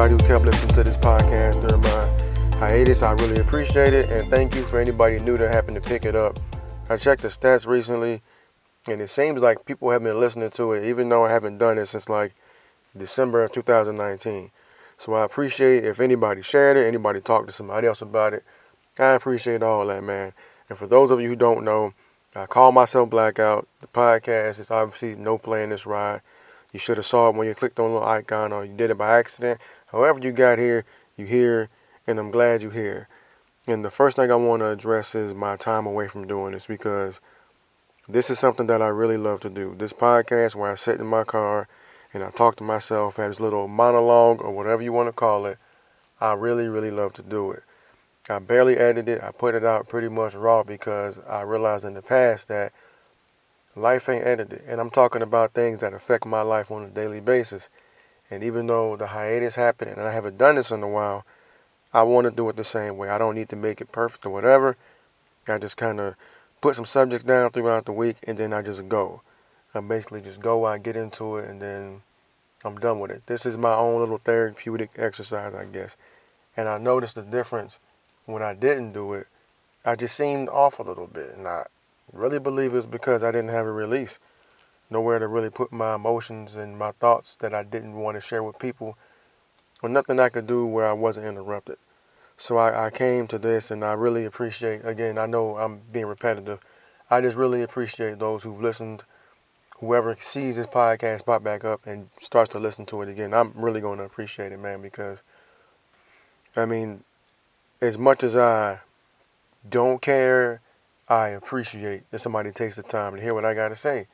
Everybody who kept listening to this podcast during my hiatus. I really appreciate it. And thank you for anybody new that happened to pick it up. I checked the stats recently, and it seems like people have been listening to it, even though I haven't done it since like December of 2019. So I appreciate if anybody shared it, anybody talked to somebody else about it. I appreciate all that, man. And for those of you who don't know, I call myself Blackout. The podcast is obviously no play in this ride. You should have saw it when you clicked on the little icon or you did it by accident. However you got here, you here, and I'm glad you're here. And the first thing I want to address is my time away from doing this because this is something that I really love to do. This podcast where I sit in my car and I talk to myself, have this little monologue or whatever you want to call it. I really, really love to do it. I barely edited it. I put it out pretty much raw because I realized in the past that life ain't edited. And I'm talking about things that affect my life on a daily basis. And even though the hiatus happened and I haven't done this in a while, I want to do it the same way. I don't need to make it perfect or whatever. I just kind of put some subjects down throughout the week and then I just go. I basically just go, I get into it, and then I'm done with it. This is my own little therapeutic exercise, I guess. And I noticed the difference when I didn't do it. I just seemed off a little bit, and I really believe it's because I didn't have a release. Nowhere to really put my emotions and my thoughts that I didn't want to share with people, or nothing I could do where I wasn't interrupted. So I, I came to this, and I really appreciate, again, I know I'm being repetitive. I just really appreciate those who've listened whoever sees this podcast pop back up and starts to listen to it again, I'm really going to appreciate it, man, because I mean, as much as I don't care, I appreciate that somebody takes the time to hear what I got to say.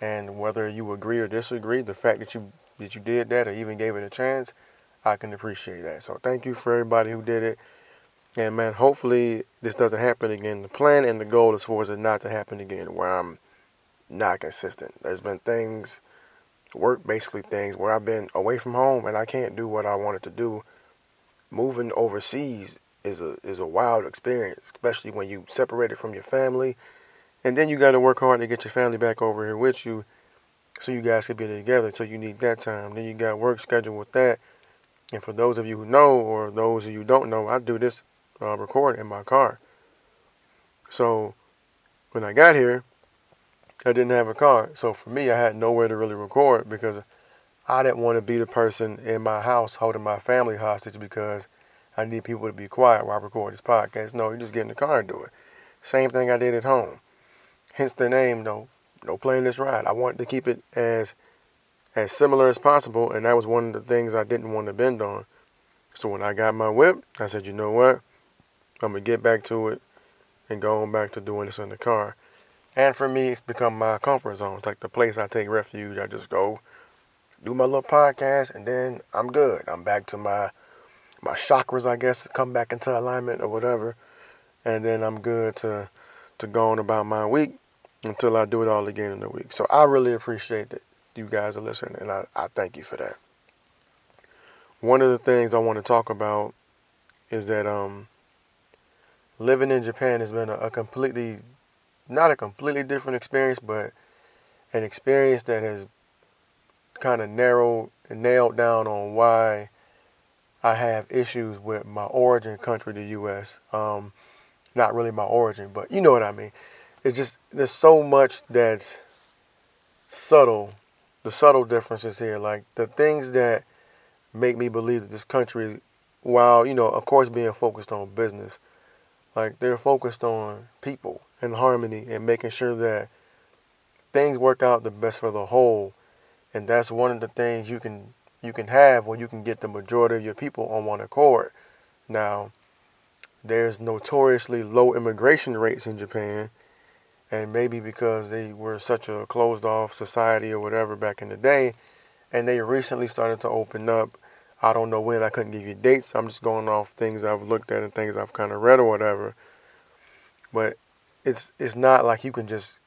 And whether you agree or disagree, the fact that you that you did that or even gave it a chance, I can appreciate that. So thank you for everybody who did it. And man, hopefully this doesn't happen again. The plan and the goal is for it not to happen again, where I'm not consistent. There's been things, work basically things, where I've been away from home and I can't do what I wanted to do. Moving overseas is a is a wild experience, especially when you separated from your family, and then you got to work hard to get your family back over here with you, so you guys can be together. So you need that time. Then you got work scheduled with that. And for those of you who know, or those of you who don't know, I do this uh, recording in my car. So when I got here, I didn't have a car. So for me, I had nowhere to really record because I didn't want to be the person in my house holding my family hostage because I need people to be quiet while I record this podcast. No, you just get in the car and do it. Same thing I did at home. Hence the name, no, no this ride. I wanted to keep it as as similar as possible, and that was one of the things I didn't want to bend on. So when I got my whip, I said, you know what? I'm gonna get back to it and go on back to doing this in the car. And for me, it's become my comfort zone. It's like the place I take refuge. I just go do my little podcast, and then I'm good. I'm back to my my chakras, I guess, come back into alignment or whatever, and then I'm good to to go on about my week until I do it all again in the week. So I really appreciate that you guys are listening, and I, I thank you for that. One of the things I want to talk about is that um, living in Japan has been a, a completely not a completely different experience, but an experience that has kind of narrowed and nailed down on why I have issues with my origin country, the U.S. Um, not really my origin, but you know what I mean. It's just there's so much that's subtle, the subtle differences here, like the things that make me believe that this country, while you know, of course, being focused on business, like they're focused on people and harmony and making sure that things work out the best for the whole. And that's one of the things you can you can have when you can get the majority of your people on one accord. Now, there's notoriously low immigration rates in Japan, and maybe because they were such a closed off society or whatever back in the day, and they recently started to open up. I don't know when. I couldn't give you dates. I'm just going off things I've looked at and things I've kind of read or whatever. But it's it's not like you can just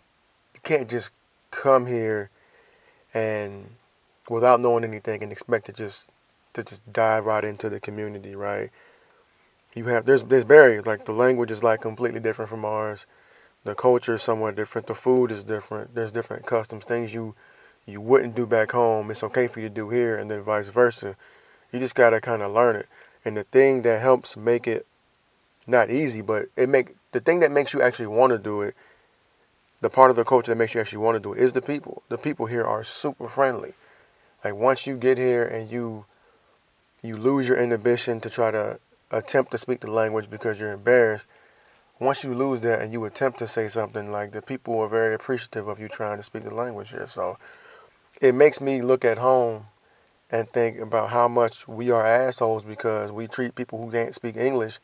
you can't just come here and without knowing anything and expect to just to just dive right into the community, right? You have there's there's barriers like the language is like completely different from ours, the culture is somewhat different, the food is different. There's different customs, things you you wouldn't do back home. It's okay for you to do here, and then vice versa. You just gotta kind of learn it. And the thing that helps make it not easy, but it make the thing that makes you actually want to do it. The part of the culture that makes you actually want to do it is the people. The people here are super friendly. Like once you get here and you you lose your inhibition to try to attempt to speak the language because you're embarrassed. Once you lose that and you attempt to say something, like the people are very appreciative of you trying to speak the language here. So it makes me look at home and think about how much we are assholes because we treat people who can't speak English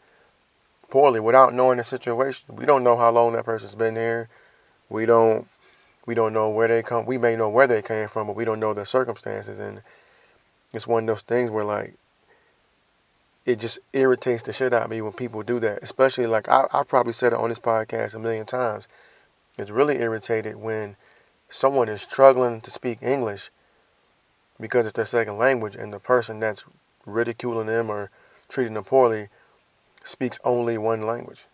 poorly without knowing the situation. We don't know how long that person's been here. We don't we don't know where they come we may know where they came from, but we don't know their circumstances and it's one of those things where like it just irritates the shit out of me when people do that. Especially like I, I've probably said it on this podcast a million times. It's really irritated when someone is struggling to speak English because it's their second language and the person that's ridiculing them or treating them poorly speaks only one language.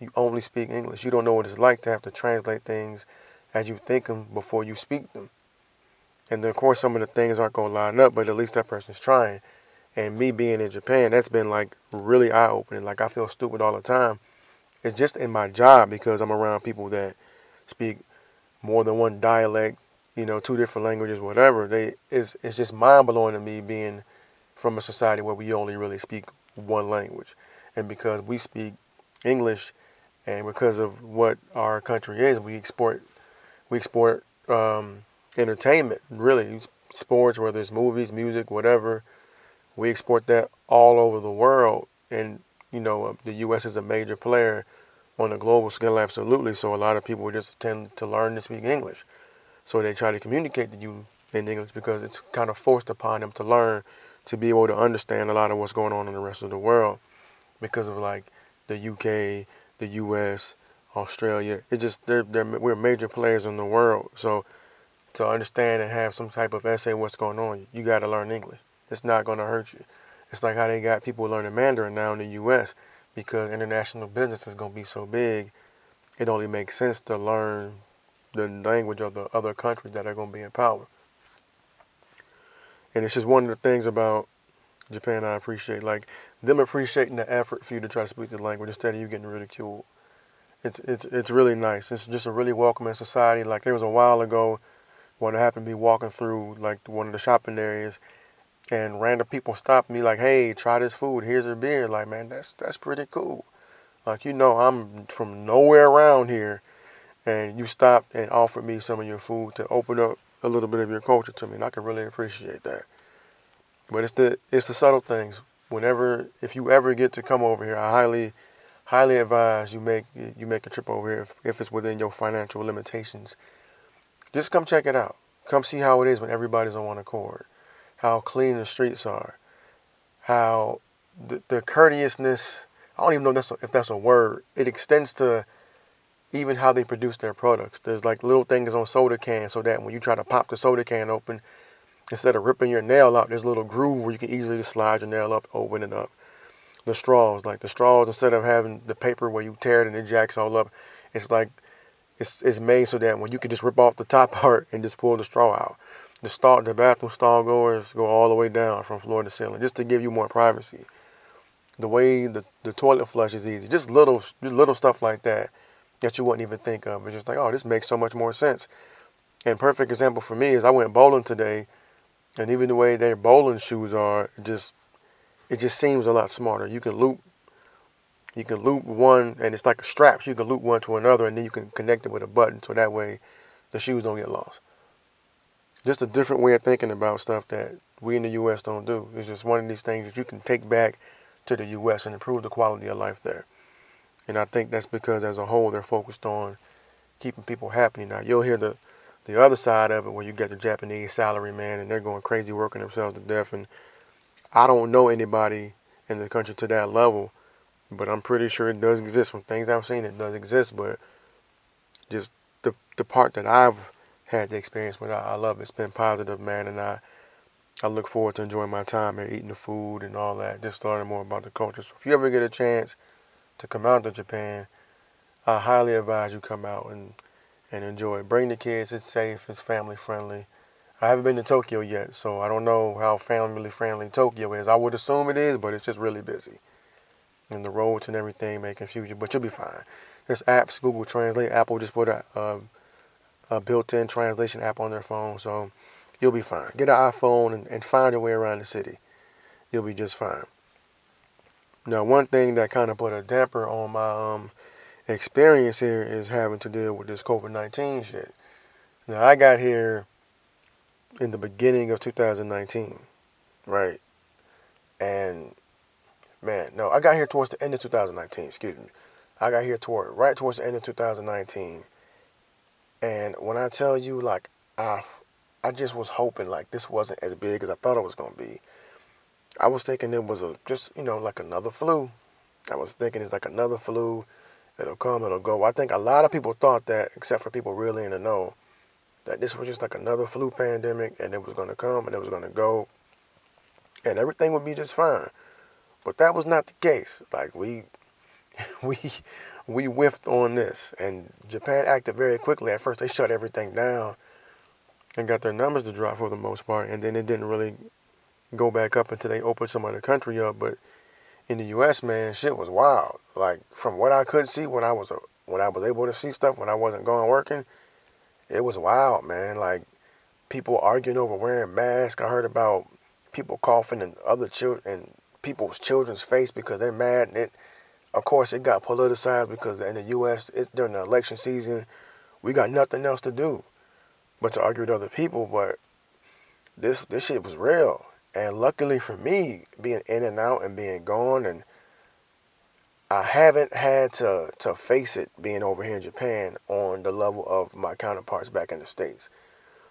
You only speak English. You don't know what it's like to have to translate things as you think them before you speak them. And then, of course, some of the things aren't going to line up, but at least that person's trying. And me being in Japan, that's been like really eye opening. Like I feel stupid all the time. It's just in my job because I'm around people that speak more than one dialect, you know, two different languages, whatever. They it's it's just mind blowing to me being from a society where we only really speak one language. And because we speak English and because of what our country is, we export we export um, entertainment, really sports, whether it's movies, music, whatever we export that all over the world, and you know uh, the U.S. is a major player on a global scale, absolutely. So a lot of people just tend to learn to speak English, so they try to communicate to you in English because it's kind of forced upon them to learn to be able to understand a lot of what's going on in the rest of the world because of like the UK, the US, Australia. It just they're, they're we're major players in the world. So to understand and have some type of essay what's going on, you got to learn English. It's not going to hurt you. It's like how they got people learning Mandarin now in the U.S. because international business is going to be so big. It only makes sense to learn the language of the other countries that are going to be in power. And it's just one of the things about Japan I appreciate, like them appreciating the effort for you to try to speak the language instead of you getting ridiculed. It's it's it's really nice. It's just a really welcoming society. Like there was a while ago when I happened to be walking through like one of the shopping areas and random people stop me like, "Hey, try this food. Here's a beer." Like, man, that's that's pretty cool. Like, you know, I'm from nowhere around here, and you stopped and offered me some of your food to open up a little bit of your culture to me, and I can really appreciate that. But it's the it's the subtle things. Whenever, if you ever get to come over here, I highly highly advise you make you make a trip over here if, if it's within your financial limitations. Just come check it out. Come see how it is when everybody's on one accord how clean the streets are, how the, the courteousness, I don't even know if that's, a, if that's a word, it extends to even how they produce their products. There's like little things on soda cans so that when you try to pop the soda can open, instead of ripping your nail out, there's a little groove where you can easily just slide your nail up, open it up. The straws, like the straws, instead of having the paper where you tear it and it jacks all up, it's like it's, it's made so that when you can just rip off the top part and just pull the straw out the stall, the bathroom stall goers go all the way down from floor to ceiling, just to give you more privacy. The way the, the toilet flush is easy, just little just little stuff like that that you wouldn't even think of. It's just like, oh, this makes so much more sense. And perfect example for me is I went bowling today, and even the way their bowling shoes are, just it just seems a lot smarter. You can loop you can loop one and it's like a strap. So you can loop one to another and then you can connect it with a button so that way the shoes don't get lost just a different way of thinking about stuff that we in the U.S. don't do. It's just one of these things that you can take back to the U.S. and improve the quality of life there. And I think that's because as a whole they're focused on keeping people happy. Now you'll hear the the other side of it where you get the Japanese salary man and they're going crazy working themselves to death and I don't know anybody in the country to that level, but I'm pretty sure it does exist. From things I've seen, it does exist. But just the the part that I've had the experience with, I, I love it. It's been positive, man, and I I look forward to enjoying my time here, eating the food and all that, just learning more about the culture. So if you ever get a chance to come out to Japan, I highly advise you come out and and enjoy it. Bring the kids. It's safe. It's family friendly. I haven't been to Tokyo yet, so I don't know how family friendly Tokyo is. I would assume it is, but it's just really busy. And the roads and everything may confuse you, but you'll be fine. There's apps, Google Translate. Apple just put a, a, a built-in translation app on their phone, so you'll be fine. Get an iPhone and, and find your way around the city. You'll be just fine. Now, one thing that kind of put a damper on my um, experience here is having to deal with this COVID 19 shit. Now, I got here in the beginning of 2019, right? And man, no, I got here towards the end of 2019, excuse me. I got here toward right towards the end of 2019. And when I tell you like I I just was hoping like this wasn't as big as I thought it was to be. I was thinking it was a just, you know, like another flu. I was thinking it's like another flu It'll come, it'll go. I think a lot of people thought that, except for people really in the know, that this was just like another flu pandemic and it was going to come and it was going to go and everything would be just fine. But that was not the case. Like we we we whiffed on this and Japan acted very quickly. At first they shut everything down and got their numbers to drop for the most part and then it didn't really go back up until they opened some of the country up, but in the U.S., man, shit was wild. Like from what I could see when I was a, when I was able to see stuff when I wasn't going working, it was wild, man. Like people arguing over wearing masks. I heard about people coughing in other children and people's children's face because they're mad. And it, of course, it got politicized because in the U.S. it's during the election season. We got nothing else to do but to argue with other people. But this this shit was real. And luckily for me, being in and out and being gone, and I haven't had to, to face it being over here in Japan on the level of my counterparts back in the States.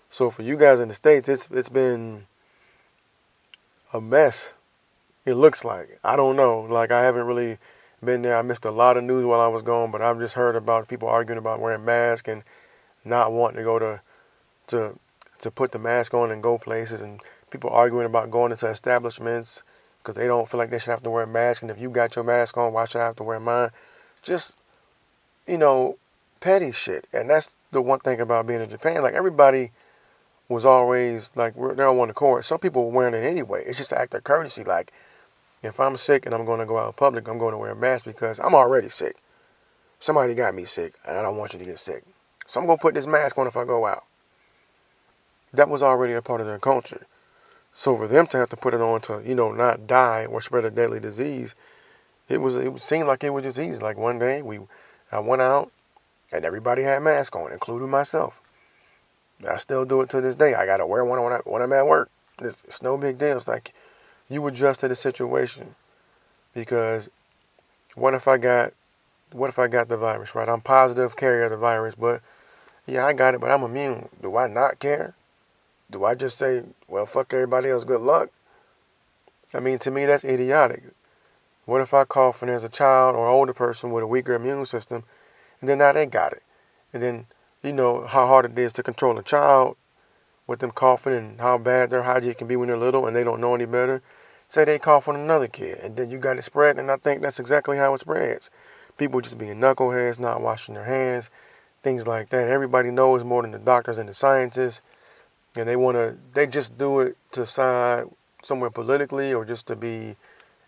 So for you guys in the States, it's it's been a mess. It looks like. I don't know. Like I haven't really been there. I missed a lot of news while I was gone, but I've just heard about people arguing about wearing masks and not wanting to go to to to put the mask on and go places and people arguing about going into establishments because they don't feel like they should have to wear a mask. And if you got your mask on, why should I have to wear mine? Just, you know, petty shit. And that's the one thing about being in Japan. Like everybody was always like they're on one accord. Some people were wearing it anyway. It's just an act of courtesy. Like if I'm sick and I'm going to go out in public, I'm going to wear a mask because I'm already sick. Somebody got me sick, and I don't want you to get sick. So I'm going to put this mask on if I go out. That was already a part of their culture. So for them to have to put it on to, you know, not die or spread a deadly disease, it was it seemed like it was just easy. Like one day we I went out and everybody had masks on, including myself. I still do it to this day. I gotta wear one when, I, when I'm at work. It's, it's no big deal. It's like you adjust to the situation because what if I got what if I got the virus, right? I'm positive carrier of the virus, but yeah, I got it, but I'm immune. Do I not care? Do I just say, well, fuck everybody else, good luck? I mean, to me, that's idiotic. What if I cough and there's a child or older person with a weaker immune system, and then now they got it? And then, you know, how hard it is to control a child with them coughing and how bad their hygiene can be when they're little and they don't know any better. Say they cough on another kid, and then you got it spread, and I think that's exactly how it spreads. People just being knuckleheads, not washing their hands, things like that. Everybody knows more than the doctors and the scientists and they want to they just do it to side somewhere politically or just to be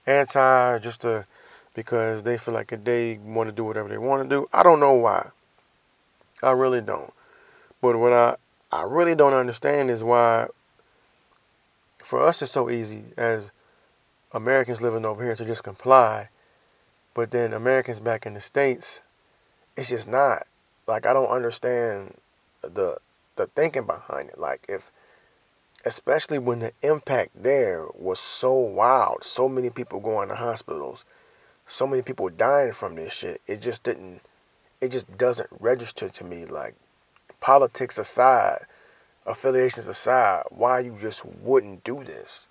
anti just to because they feel like they want to do whatever they want to do. I don't know why. I really don't. But what i i really don't understand is why for us it's so easy as americans living over here to just comply but then americans back in the states it's just not. Like i don't understand the the thinking behind it. Like if especially when the impact there was so wild, so many people going to hospitals, so many people dying from this shit. It just didn't. It just doesn't register to me. Like politics aside, affiliations aside, why you just wouldn't do this?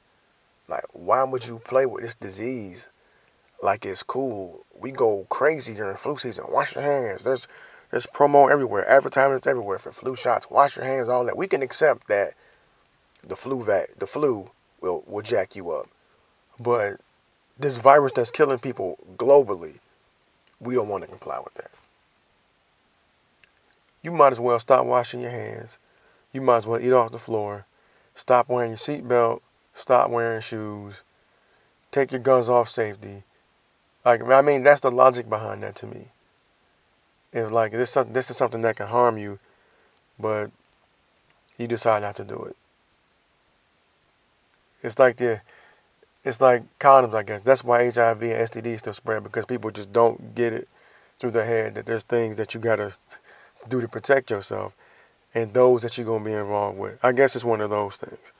Like why would you play with this disease? Like it's cool. We go crazy during flu season. Wash your hands. There's there's promo everywhere, advertisements everywhere for flu shots. Wash your hands, all that. We can accept that the flu vac, the flu will will jack you up, but this virus that's killing people globally, we don't want to comply with that. You might as well stop washing your hands. You might as well eat off the floor. Stop wearing your seatbelt. Stop wearing shoes. Take your guns off safety. Like I mean, that's the logic behind that to me. It's like this this is something that can harm you, but you decide not to do it. It's like the it's like condoms, I guess. That's why HIV and STD still spread because people just don't get it through their head that there's things that you gotta do to protect yourself and those that you're gonna be involved with. I guess it's one of those things.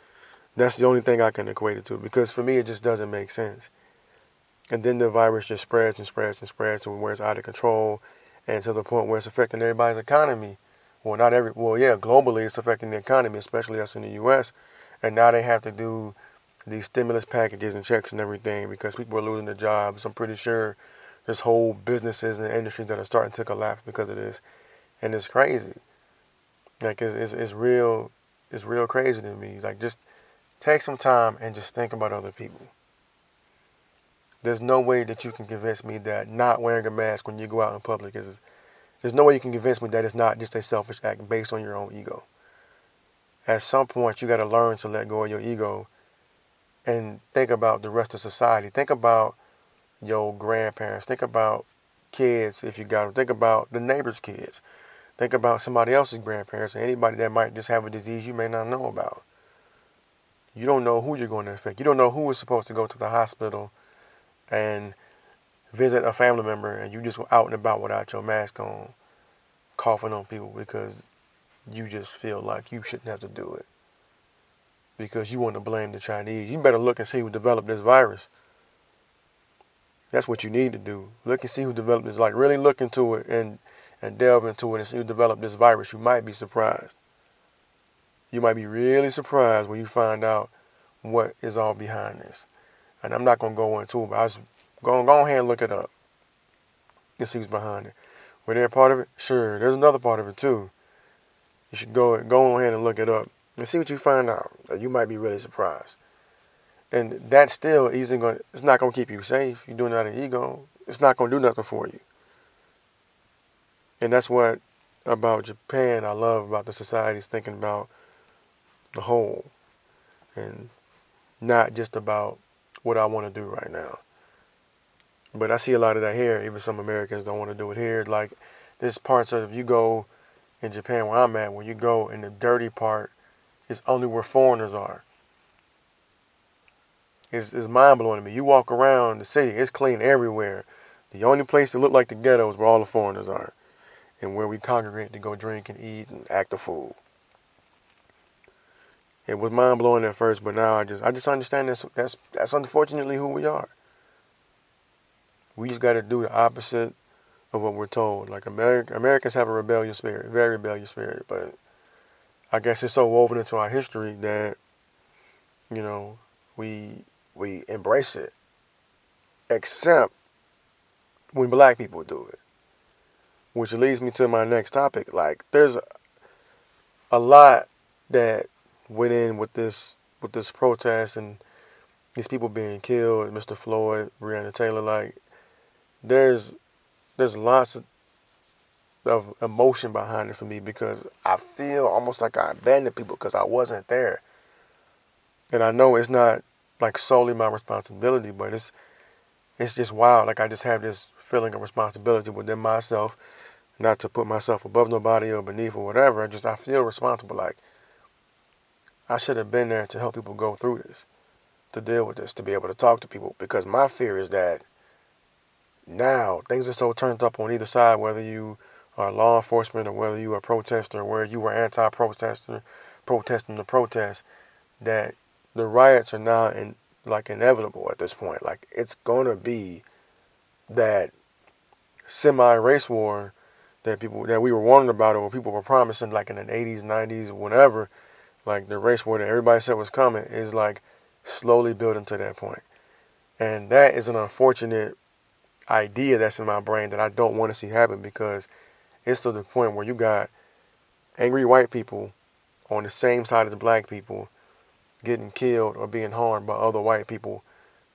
That's the only thing I can equate it to because for me it just doesn't make sense. And then the virus just spreads and spreads and spreads to where it's out of control and to the point where it's affecting everybody's economy. Well, not every, well, yeah, globally it's affecting the economy, especially us in the U.S. And now they have to do these stimulus packages and checks and everything because people are losing their jobs. I'm pretty sure there's whole businesses and industries that are starting to collapse because of this, and it's crazy. Like it's, it's, it's real, it's real crazy to me. Like just take some time and just think about other people. There's no way that you can convince me that not wearing a mask when you go out in public is. There's no way you can convince me that it's not just a selfish act based on your own ego. At some point, you got to learn to let go of your ego and think about the rest of society. Think about your grandparents. Think about kids if you got them. Think about the neighbor's kids. Think about somebody else's grandparents or anybody that might just have a disease you may not know about. You don't know who you're going to affect. You don't know who is supposed to go to the hospital and visit a family member and you just go out and about without your mask on, coughing on people because you just feel like you shouldn't have to do it because you want to blame the Chinese. You better look and see who developed this virus. That's what you need to do. Look and see who developed this. Like really look into it and and delve into it and see who developed this virus. You might be surprised. You might be really surprised when you find out what is all behind this. And I'm not gonna go into it, but I was going go ahead and look it up and see who's behind it. Were they a part of it? Sure. There's another part of it too. You should go go ahead and look it up and see what you find out. You might be really surprised. And that still isn't going. It's not to keep you safe. You're doing that out of ego. It's not to do nothing for you. And that's what about Japan I love about the societies thinking about the whole, and not just about what I want to do right now. But I see a lot of that here. Even some Americans don't want to do it here. Like there's parts of if you go in Japan where I'm at, where you go in the dirty part is only where foreigners are. It's, it's mind blowing to me. You walk around the city, it's clean everywhere. The only place that look like the ghetto is where all the foreigners are and where we congregate to go drink and eat and act a fool. It was mind blowing at first, but now I just I just understand that's that's that's unfortunately who we are. We just got to do the opposite of what we're told. Like America, Americans have a rebellious spirit, very rebellious spirit, but I guess it's so woven into our history that you know we we embrace it, except when black people do it. Which leads me to my next topic. Like, there's a, a lot that went in with this with this protest and these people being killed, Mr. Floyd, Breonna Taylor. Like, there's there's lots of of emotion behind it for me because I feel almost like I abandoned people because I wasn't there. And I know it's not like solely my responsibility, but it's it's just wild. Like I just have this feeling of responsibility within myself, not to put myself above nobody or beneath or whatever. I just I feel responsible. Like I should have been there to help people go through this, to deal with this, to be able to talk to people. Because my fear is that now things are so turned up on either side, whether you are law enforcement or whether you are a protester whether you were anti-protester protesting the protest, that the riots are now in, like inevitable at this point. Like it's gonna be that semi race war that people that we were warning about or people were promising like in the 80s, 90s, whenever, like the race war that everybody said was coming is like slowly building to that point. And that is an unfortunate idea that's in my brain that I don't want to see happen because it's to the point where you got angry white people on the same side as black people getting killed or being harmed by other white people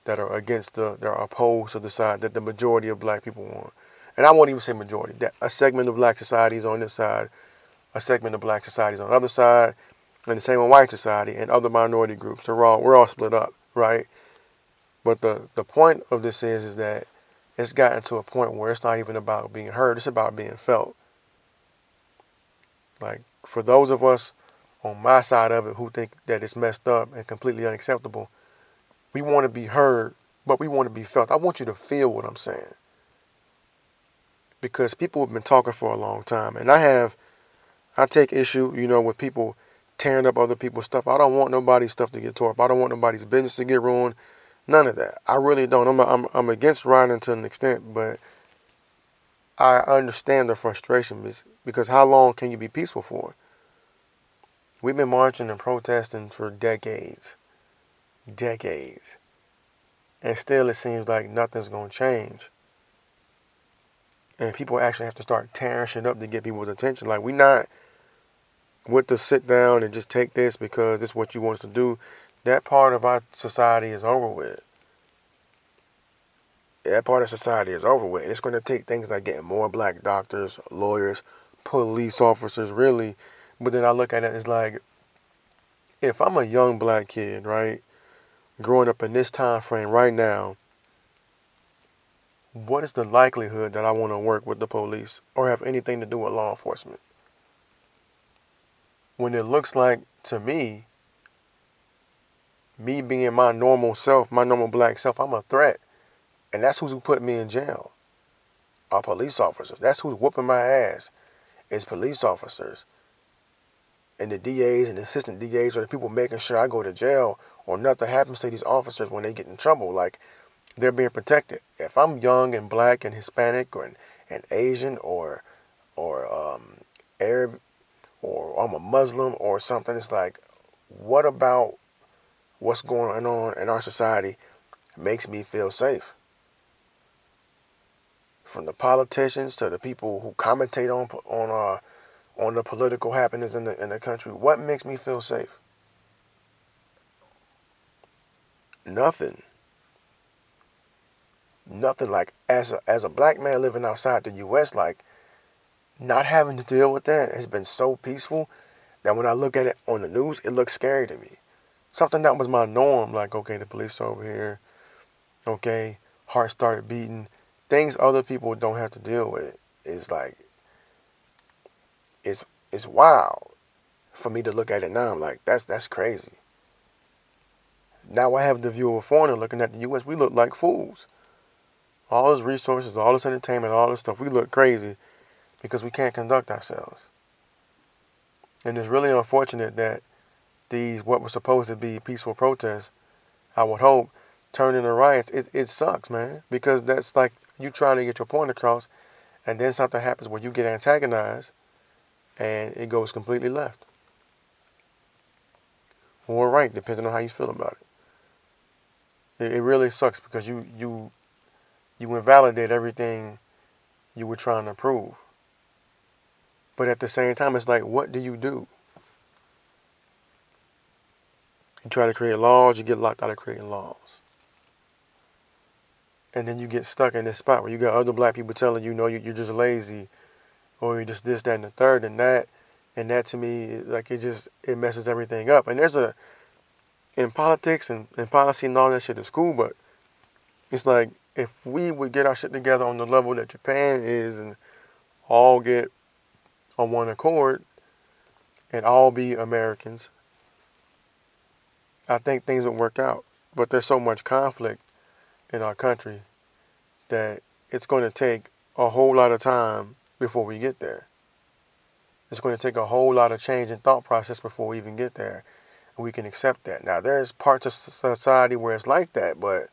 that are against the that are opposed to the side that the majority of black people want. And I won't even say majority. That a segment of black society is on this side, a segment of black society is on the other side, and the same with white society and other minority groups. They're all we're all split up, right? But the the point of this is is that it's gotten to a point where it's not even about being heard, it's about being felt. Like for those of us on my side of it who think that it's messed up and completely unacceptable, we want to be heard, but we want to be felt. I want you to feel what I'm saying. Because people have been talking for a long time. And I have, I take issue, you know, with people tearing up other people's stuff. I don't want nobody's stuff to get tore up. I don't want nobody's business to get ruined. None of that. I really don't. I'm, I'm, I'm against rioting to an extent, but I understand the frustration because how long can you be peaceful for? We've been marching and protesting for decades. Decades. And still it seems like nothing's going to change. And people actually have to start tearing shit up to get people's attention. Like, we're not with to sit down and just take this because this is what you want us to do. That part of our society is over with. That part of society is over with. It's going to take things like getting more black doctors, lawyers, police officers, really but then I look at it it's like, if I'm a young black kid, right, growing up in this time frame right now, what is the likelihood that I want to work with the police or have anything to do with law enforcement? When it looks like to me, me being my normal self, my normal black self, I'm a threat. And that's who's put me in jail. Are police officers. That's who's whooping my ass. Is police officers and the DAs and the assistant DAs are the people making sure I go to jail or nothing happens to these officers when they get in trouble. Like they're being protected. If I'm young and black and Hispanic or and Asian or or um, Arab or I'm a Muslim or something, it's like, what about what's going on in our society makes me feel safe? From the politicians to the people who commentate on on uh, on the political happenings in the in the country, what makes me feel safe? Nothing. Nothing like as a, as a black man living outside the US like not having to deal with that has been so peaceful that when I look at it on the news, it looks scary to me. Something that was my norm, like okay, the police over here, okay, heart started beating, things other people don't have to deal with is like it's it's wild for me to look at it now. I'm like, that's that's crazy. Now I have the view of a foreigner looking at the U.S. We look like fools. All this resources, all this entertainment, all this stuff, we look crazy because we can't conduct ourselves. And it's really unfortunate that these what were supposed to be peaceful protests, I would hope, turn into riots. It it sucks, man, because that's like you trying to get your point across, and then something happens where you get antagonized and it goes completely left. Or right, depending on how you feel about it. It, it really sucks because you you you invalidate everything you were trying to prove. But at the same time, it's like, what do you do? You try to create laws, you get locked out of creating laws. And then you get stuck in this spot where you got other black people telling you, no, you're just lazy or you're just this, that, and the third, and that, and that to me, like it just it messes everything up. And there's a in politics and, and policy and all that shit is cool, but it's like if we would get our shit together on the level that Japan is and all get on one accord and all be Americans, I think things would work out. But there's so much conflict in our country that it's going to take a whole lot of time before we get there. It's going to take a whole lot of change in thought process before we even get there. And we can accept that. Now, there's parts of society where it's like that, but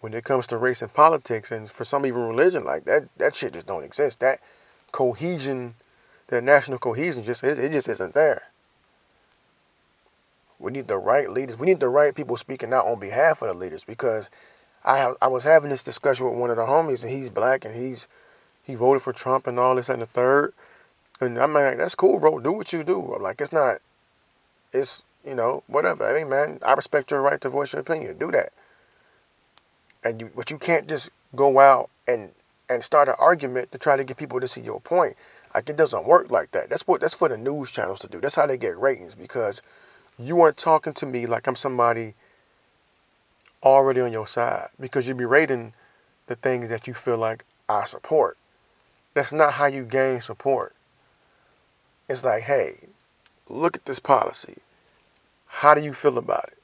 when it comes to race and politics, and for some even religion, like that, that shit just don't exist. That cohesion, that national cohesion, just it, just isn't there. We need the right leaders. We need the right people speaking out on behalf of the leaders because I have, I was having this discussion with one of the homies and he's black and he's he voted for Trump and all this and the third. And I'm like, that's cool, bro. Do what you do. I'm like, it's not, it's, you know, whatever. Hey, man, I respect your right to voice your opinion. Do that. And you, but you can't just go out and and start an argument to try to get people to see your point. Like it doesn't work like that. That's what that's for the news channels to do. That's how they get ratings because you aren't talking to me like I'm somebody already on your side because you'd be rating the things that you feel like I support. That's not how you gain support. It's like, hey, look at this policy. How do you feel about it?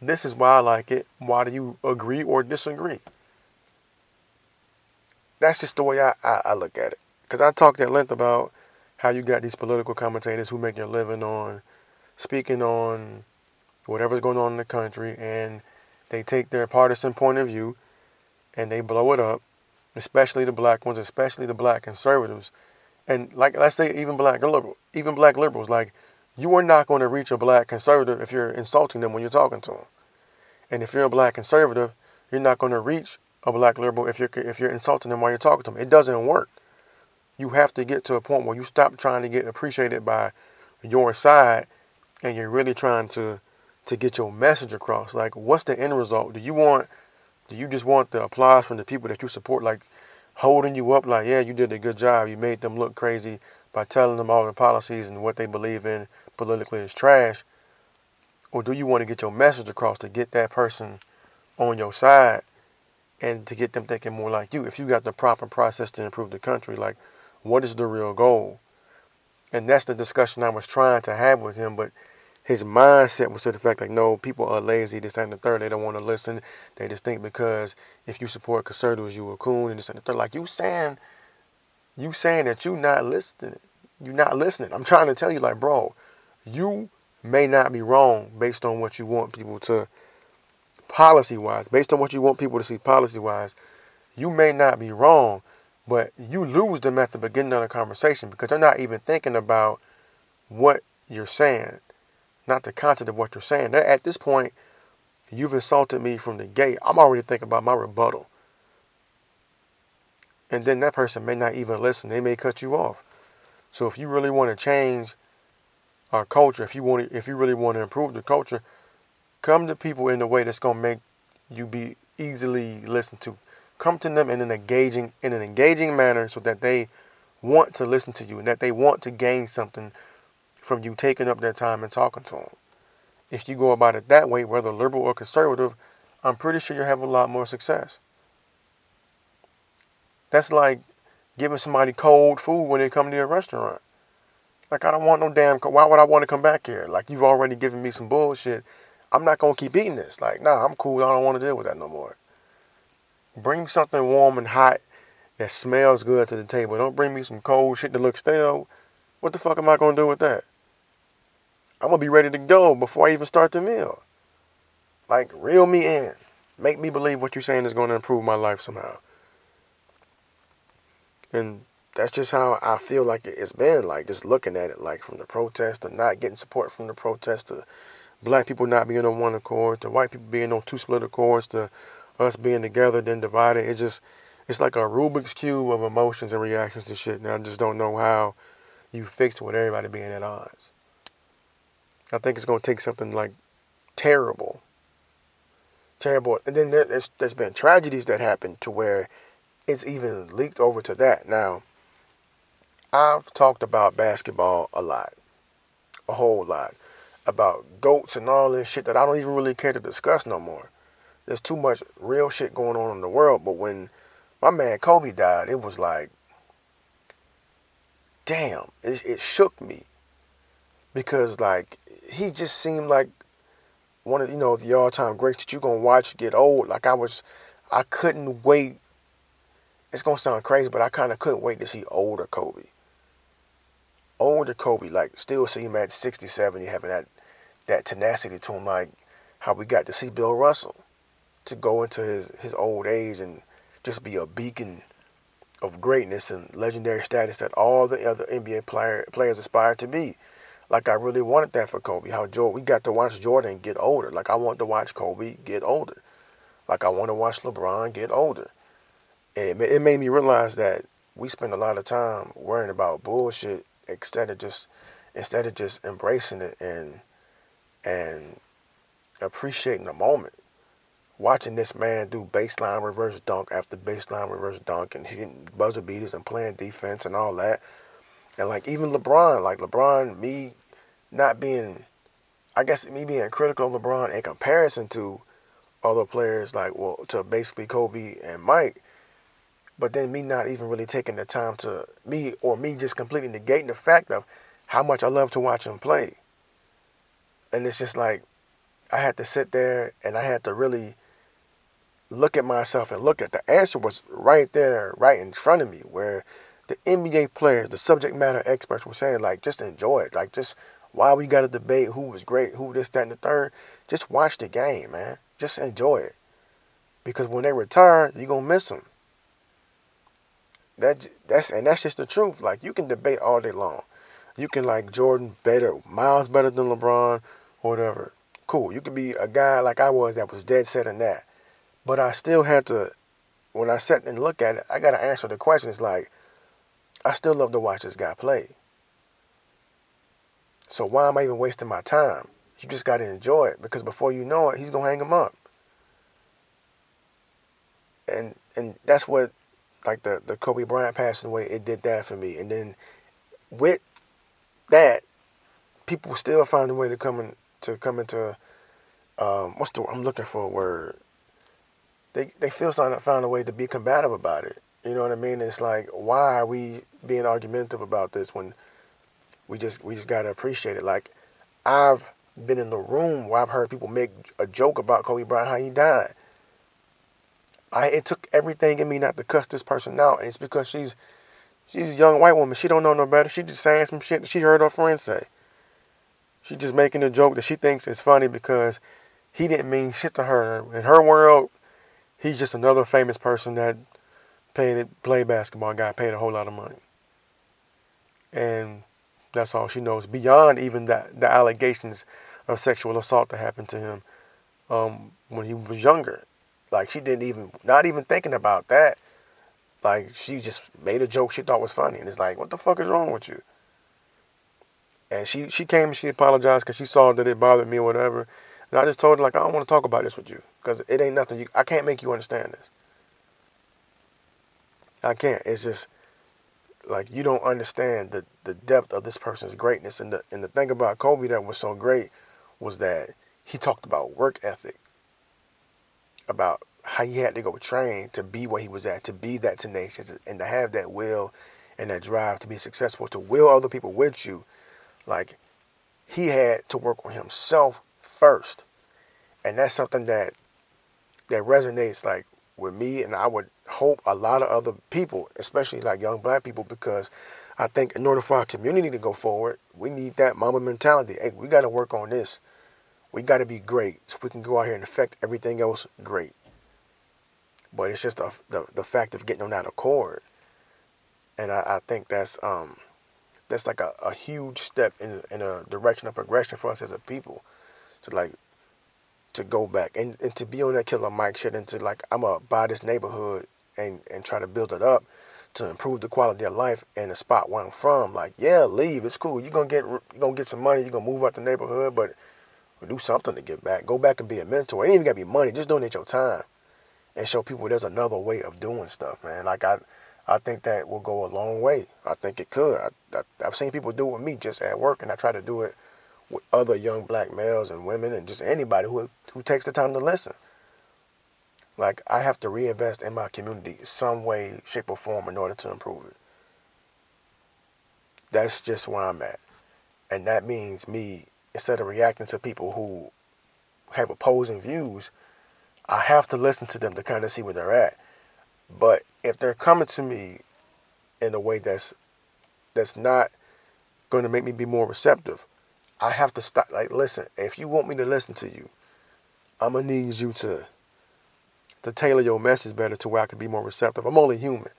This is why I like it. Why do you agree or disagree? That's just the way I, I, I look at it. Because I talked at length about how you got these political commentators who make their living on speaking on whatever's going on in the country and they take their partisan point of view and they blow it up, especially the black ones, especially the black conservatives. And like let's say even black liberal, even black liberals, like you are not going to reach a black conservative if you're insulting them when you're talking to them. And if you're a black conservative, you're not going to reach a black liberal if you're if you're insulting them while you're talking to them. It doesn't work. You have to get to a point where you stop trying to get appreciated by your side and you're really trying to to get your message across. Like, what's the end result? Do you want, do you just want the applause from the people that you support, like holding you up, like, yeah, you did a good job. You made them look crazy by telling them all the policies and what they believe in politically is trash. Or do you want to get your message across to get that person on your side and to get them thinking more like you? If you got the proper process to improve the country, like, what is the real goal? And that's the discussion I was trying to have with him, but his mindset was to the fact like, no, people are lazy, this, that, and the third. They don't want to listen. They just think because if you support conservatives, you a coon, and this, and the third. Like you saying, you saying that you not listening. You're not listening. I'm trying to tell you, like, bro, you may not be wrong based on what you want people to, policy wise, based on what you want people to see policy wise. You may not be wrong, but you lose them at the beginning of the conversation because they're not even thinking about what you're saying not the content of what you're saying. At this point, you've insulted me from the gate. I'm already thinking about my rebuttal. And then that person may not even listen. They may cut you off. So if you really want to change our culture, if you want to, if you really want to improve the culture, come to people in a way that's going to make you be easily listened to. Come to them in an engaging in an engaging manner so that they want to listen to you and that they want to gain something from you taking up their time and talking to them. If you go about it that way, whether liberal or conservative, I'm pretty sure you'll have a lot more success. That's like giving somebody cold food when they come to your restaurant. Like I don't want no damn. Why would I want to come back here? Like you've already given me some bullshit. I'm not gonna keep eating this. Like nah, I'm cool. I don't want to deal with that no more. Bring something warm and hot that smells good to the table. Don't bring me some cold shit that looks stale. What the fuck am I gonna do with that? I'm gonna be ready to go before I even start the meal. Like reel me in. Make me believe what you're saying is gonna improve my life somehow. And that's just how I feel like it's been, like just looking at it, like from the protest to not getting support from the protest to black people not being on one accord, to white people being on two split accords, to us being together then divided. It just it's like a Rubik's cube of emotions and reactions to shit. And I just don't know how you fix it with everybody being at odds. I think it's going to take something like terrible, terrible, and then there's there's been tragedies that happened to where it's even leaked over to that. Now, I've talked about basketball a lot, a whole lot, about goats and all this shit that I don't even really care to discuss no more. There's too much real shit going on in the world. But when my man Kobe died, it was like, damn, it, it shook me because like he just seemed like one of you know the all-time greats that you're gonna watch get old. Like I was, I couldn't wait. It's gonna sound crazy, but I kind of couldn't wait to see older Kobe. Older Kobe, like still see him at 60, 70, having that that tenacity to him, like how we got to see Bill Russell. To go into his, his old age and just be a beacon of greatness and legendary status that all the other NBA player, players aspire to be. Like I really wanted that for Kobe. How we got to watch Jordan get older. Like I want to watch Kobe get older. Like I want to watch LeBron get older. And it made me realize that we spend a lot of time worrying about bullshit instead of just instead of just embracing it and and appreciating the moment. Watching this man do baseline reverse dunk after baseline reverse dunk and hitting buzzer beaters and playing defense and all that. And like even LeBron, like LeBron, me not being, I guess me being critical of LeBron in comparison to other players, like well, to basically Kobe and Mike. But then me not even really taking the time to me or me just completely negating the fact of how much I love to watch him play. And it's just like I had to sit there and I had to really look at myself and look at the answer was right there, right in front of me, where the NBA players, the subject matter experts were saying, like, just enjoy it. Like, just why we got to debate who was great, who this, that, and the third. Just watch the game, man. Just enjoy it. Because when they retire, you're going to miss them. That, that's, and that's just the truth. Like, you can debate all day long. You can like Jordan better, miles better than LeBron, whatever. Cool. You could be a guy like I was that was dead set in that. But I still had to, when I sat and look at it, I got to answer the question. It's like, I still love to watch this guy play. So why am I even wasting my time? You just got to enjoy it because before you know it, he's going to hang him up. And and that's what, like the, the Kobe Bryant passing away, it did that for me. And then with that, people still find a way to come in, to come into um, what's the I'm looking for a word they they feel to find a way to be combative about it. You know what I mean? It's like why are we being argumentative about this when we just we just gotta appreciate it. Like I've been in the room where I've heard people make a joke about Kobe Bryant how he died. I it took everything in me not to cuss this person out, and it's because she's she's a young white woman. She don't know no better. She just saying some shit that she heard her friends say. She just making a joke that she thinks is funny because he didn't mean shit to her. In her world, he's just another famous person that paid played basketball got paid a whole lot of money. And that's all she knows. Beyond even that the allegations of sexual assault that happened to him um, when he was younger. Like she didn't even not even thinking about that. Like she just made a joke she thought was funny. And it's like, what the fuck is wrong with you? And she she came and she apologized because she saw that it bothered me or whatever. And I just told her like I don't want to talk about this with you because it ain't nothing. You, I can't make you understand this. I can't. It's just like you don't understand the the depth of this person's greatness. And the and the thing about Kobe that was so great was that he talked about work ethic, about how he had to go train to be where he was at, to be that tenacious, and to have that will and that drive to be successful, to will other people with you. Like he had to work on himself first. And that's something that that resonates like with me and I would hope a lot of other people, especially like young black people, because I think in order for our community to go forward, we need that Mamba mentality. Hey, we gotta work on this. We gotta be great so we can go out here and affect everything else great. But it's just the the, the fact of getting on that accord. And I, I think that's um that's like a, a huge step in in a direction of progression for us as a people to like to go back and, and to be on that killer Mike shit and to like I'm gonna buy this neighborhood and and try to build it up to improve the quality of life in the spot where I'm from. Like, yeah, leave. It's cool. You're gonna get you're gonna get some money. You're gonna move out the neighborhood, but do something to give back. Go back and be a mentor. It ain't even gotta be money. Just donate your time and show people there's another way of doing stuff, man. Like I, I think that will go a long way. I think it could. I, I, I've seen people do it with me just at work, and I try to do it with other young black males and women and just anybody who who takes the time to listen. Like I have to reinvest in my community some way, shape, or form in order to improve it. That's just where I'm at. And that means me, instead of reacting to people who have opposing views, I have to listen to them to kind of see where they're at. But if they're coming to me in a way that's that's not going to make me be more receptive, I have to stop. Like, listen, if you want me to listen to you, I'm gonna need you to to tailor your message better to where I can be more receptive. I'm only human.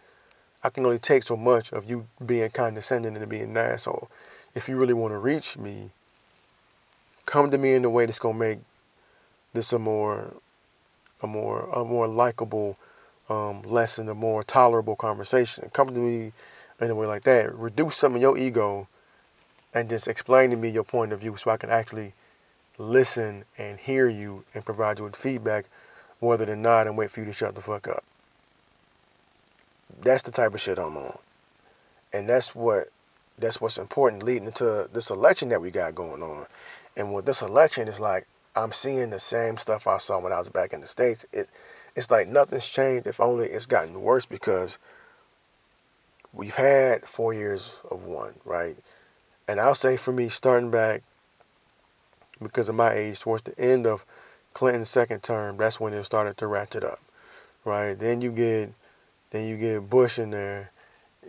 I can only take so much of you being condescending and being nice. asshole. If you really want to reach me, come to me in a way that's gonna make this a more a more a more likable um, lesson, a more tolerable conversation. Come to me in a way like that. Reduce some of your ego and just explain to me your point of view so I can actually listen and hear you and provide you with feedback rather than not and wait for you to shut the fuck up. That's the type of shit I'm on. And that's what that's what's important leading into this election that we got going on. And with this election, it's like I'm seeing the same stuff I saw when I was back in the States. It, it's like nothing's changed. If only it's gotten worse because we've had four years of one, right? And I'll say for me, starting back because of my age, towards the end of Clinton's second term, that's when it started to ratchet up, right? Then you get, then you get Bush in there,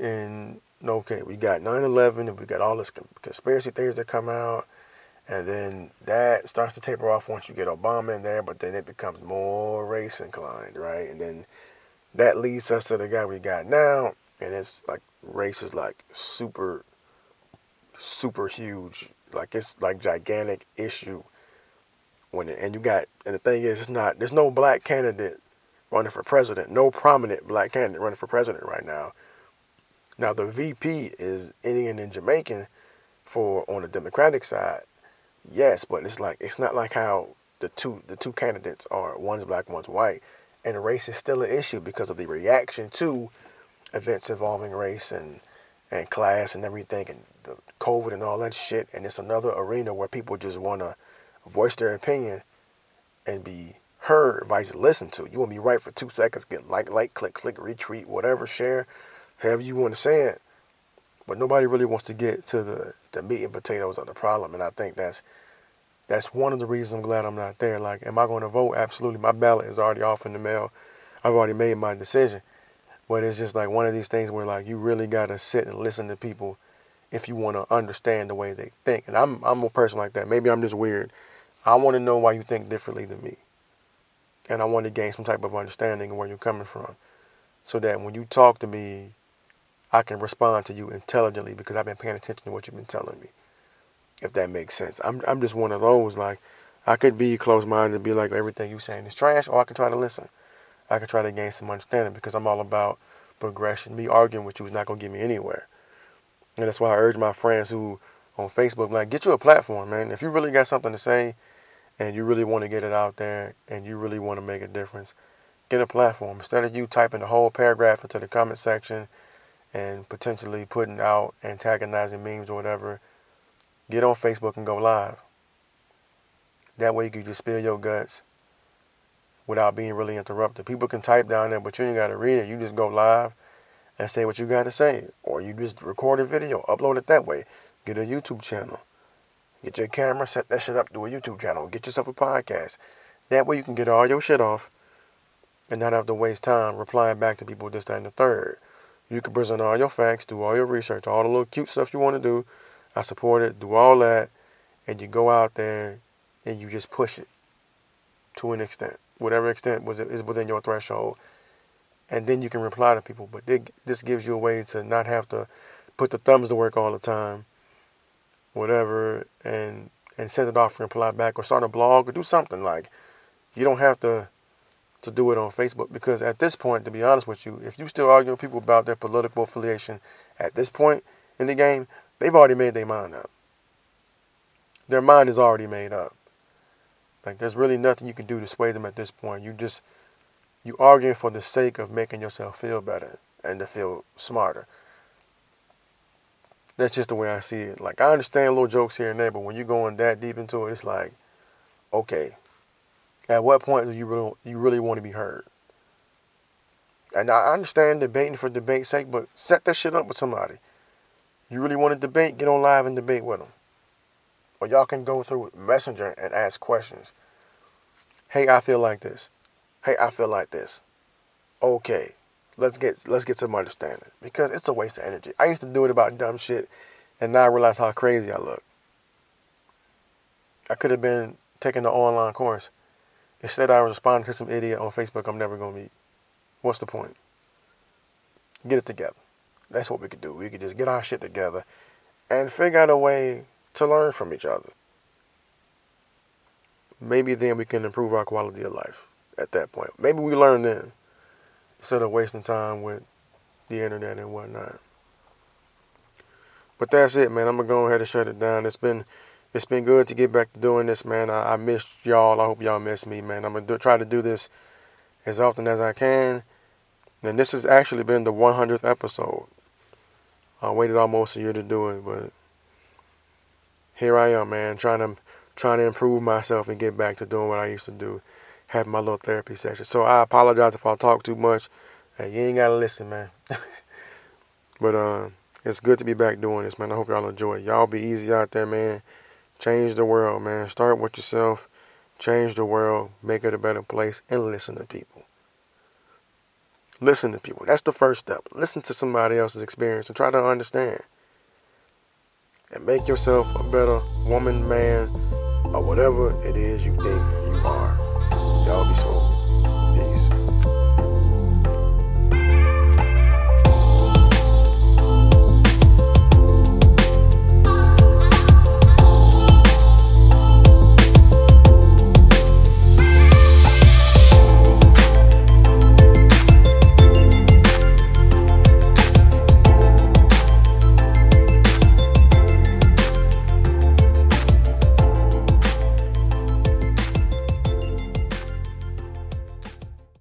and okay, we got 9/11, and we got all this conspiracy theories that come out, and then that starts to taper off once you get Obama in there, but then it becomes more race inclined, right? And then that leads us to the guy we got now, and it's like race is like super, super huge, like it's like gigantic issue. When it, and you got and the thing is, it's not there's no black candidate running for president, no prominent black candidate running for president right now. Now the VP is Indian and Jamaican for on the Democratic side, yes, but it's like it's not like how the two the two candidates are one's black, one's white, and race is still an issue because of the reaction to events involving race and and class and everything and the COVID and all that shit. And it's another arena where people just want to voice their opinion and be heard, vice listened to. You want to be right for two seconds, get like, like, click, click, retweet, whatever, share, however you want to say it. But nobody really wants to get to the, the meat and potatoes of the problem. And I think that's that's one of the reasons I'm glad I'm not there. Like, am I going to vote? Absolutely. My ballot is already off in the mail. I've already made my decision. But it's just like one of these things where like you really gotta sit and listen to people if you want to understand the way they think. And I'm I'm a person like that. Maybe I'm just weird. I want to know why you think differently than me. And I want to gain some type of understanding of where you're coming from. So that when you talk to me, I can respond to you intelligently because I've been paying attention to what you've been telling me. If that makes sense. I'm I'm just one of those like I could be close minded and be like everything you saying is trash, or I can try to listen. I can try to gain some understanding because I'm all about progression. Me arguing with you is not gonna get me anywhere. And that's why I urge my friends who on Facebook, like, get you a platform, man. If you really got something to say and you really want to get it out there and you really want to make a difference, get a platform. Instead of you typing the whole paragraph into the comment section and potentially putting out antagonizing memes or whatever, get on Facebook and go live. That way you can just spill your guts without being really interrupted. People can type down there, but you ain't got to read it. You just go live and say what you got to say. Or you just record a video, upload it that way. Get a YouTube channel. Get your camera, set that shit up, do a YouTube channel. Get yourself a podcast. That way you can get all your shit off and not have to waste time replying back to people this, that, and the third. You can present all your facts, do all your research, all the little cute stuff you want to do. I support it, do all that, and you go out there and you just push it to an extent, whatever extent was is within your threshold and then you can reply to people. But this gives you a way to not have to put the thumbs to work all the time, whatever, and and send it off and reply back, or start a blog, or do something like. You don't have to to do it on Facebook because at this point, to be honest with you, if you still argue with people about their political affiliation at this point in the game, they've already made their mind up. Their mind is already made up. Like there's really nothing you can do to sway them at this point. You just you arguing for the sake of making yourself feel better and to feel smarter. That's just the way I see it. Like I understand little jokes here and there, but when you're going that deep into it, it's like, okay, at what point do you really you really want to be heard? And I understand debating for debate's sake, but set that shit up with somebody. You really want to debate? Get on live and debate with them. Or y'all can go through Messenger and ask questions. Hey, I feel like this hey, I feel like this. Okay, let's get let's get some understanding because it's a waste of energy. I used to do it about dumb shit, and now I realize how crazy I look. I could have been taking the online course Instead, I was responding to some idiot on Facebook I'm never gonna meet. What's the point? Get it together. That's what we could do. We could just get our shit together and figure out a way to learn from each other. Maybe then we can improve our quality of life at that point. Maybe we learn then instead of wasting time with the internet and whatnot. But that's it, man. I'm gonna go ahead and shut it down. It's been it's been good to get back to doing this, man. I, I missed y'all. I hope y'all miss me, man. I'm gonna do, try to do this as often as I can. And this has actually been the 100th episode. I waited almost a year to do it, but here I am, man, trying to trying to improve myself and get back to doing what I used to do, having my little therapy session. So I apologize if I talk too much. Hey, you ain't gotta listen, man. but uh, it's good to be back doing this, man. I hope y'all enjoy it. Y'all be easy out there, man. Change the world, man. Start with yourself. Change the world. Make it a better place. And listen to people. Listen to people. That's the first step. Listen to somebody else's experience and try to understand. And make yourself a better woman, man, or whatever it is you think you are. Y'all be so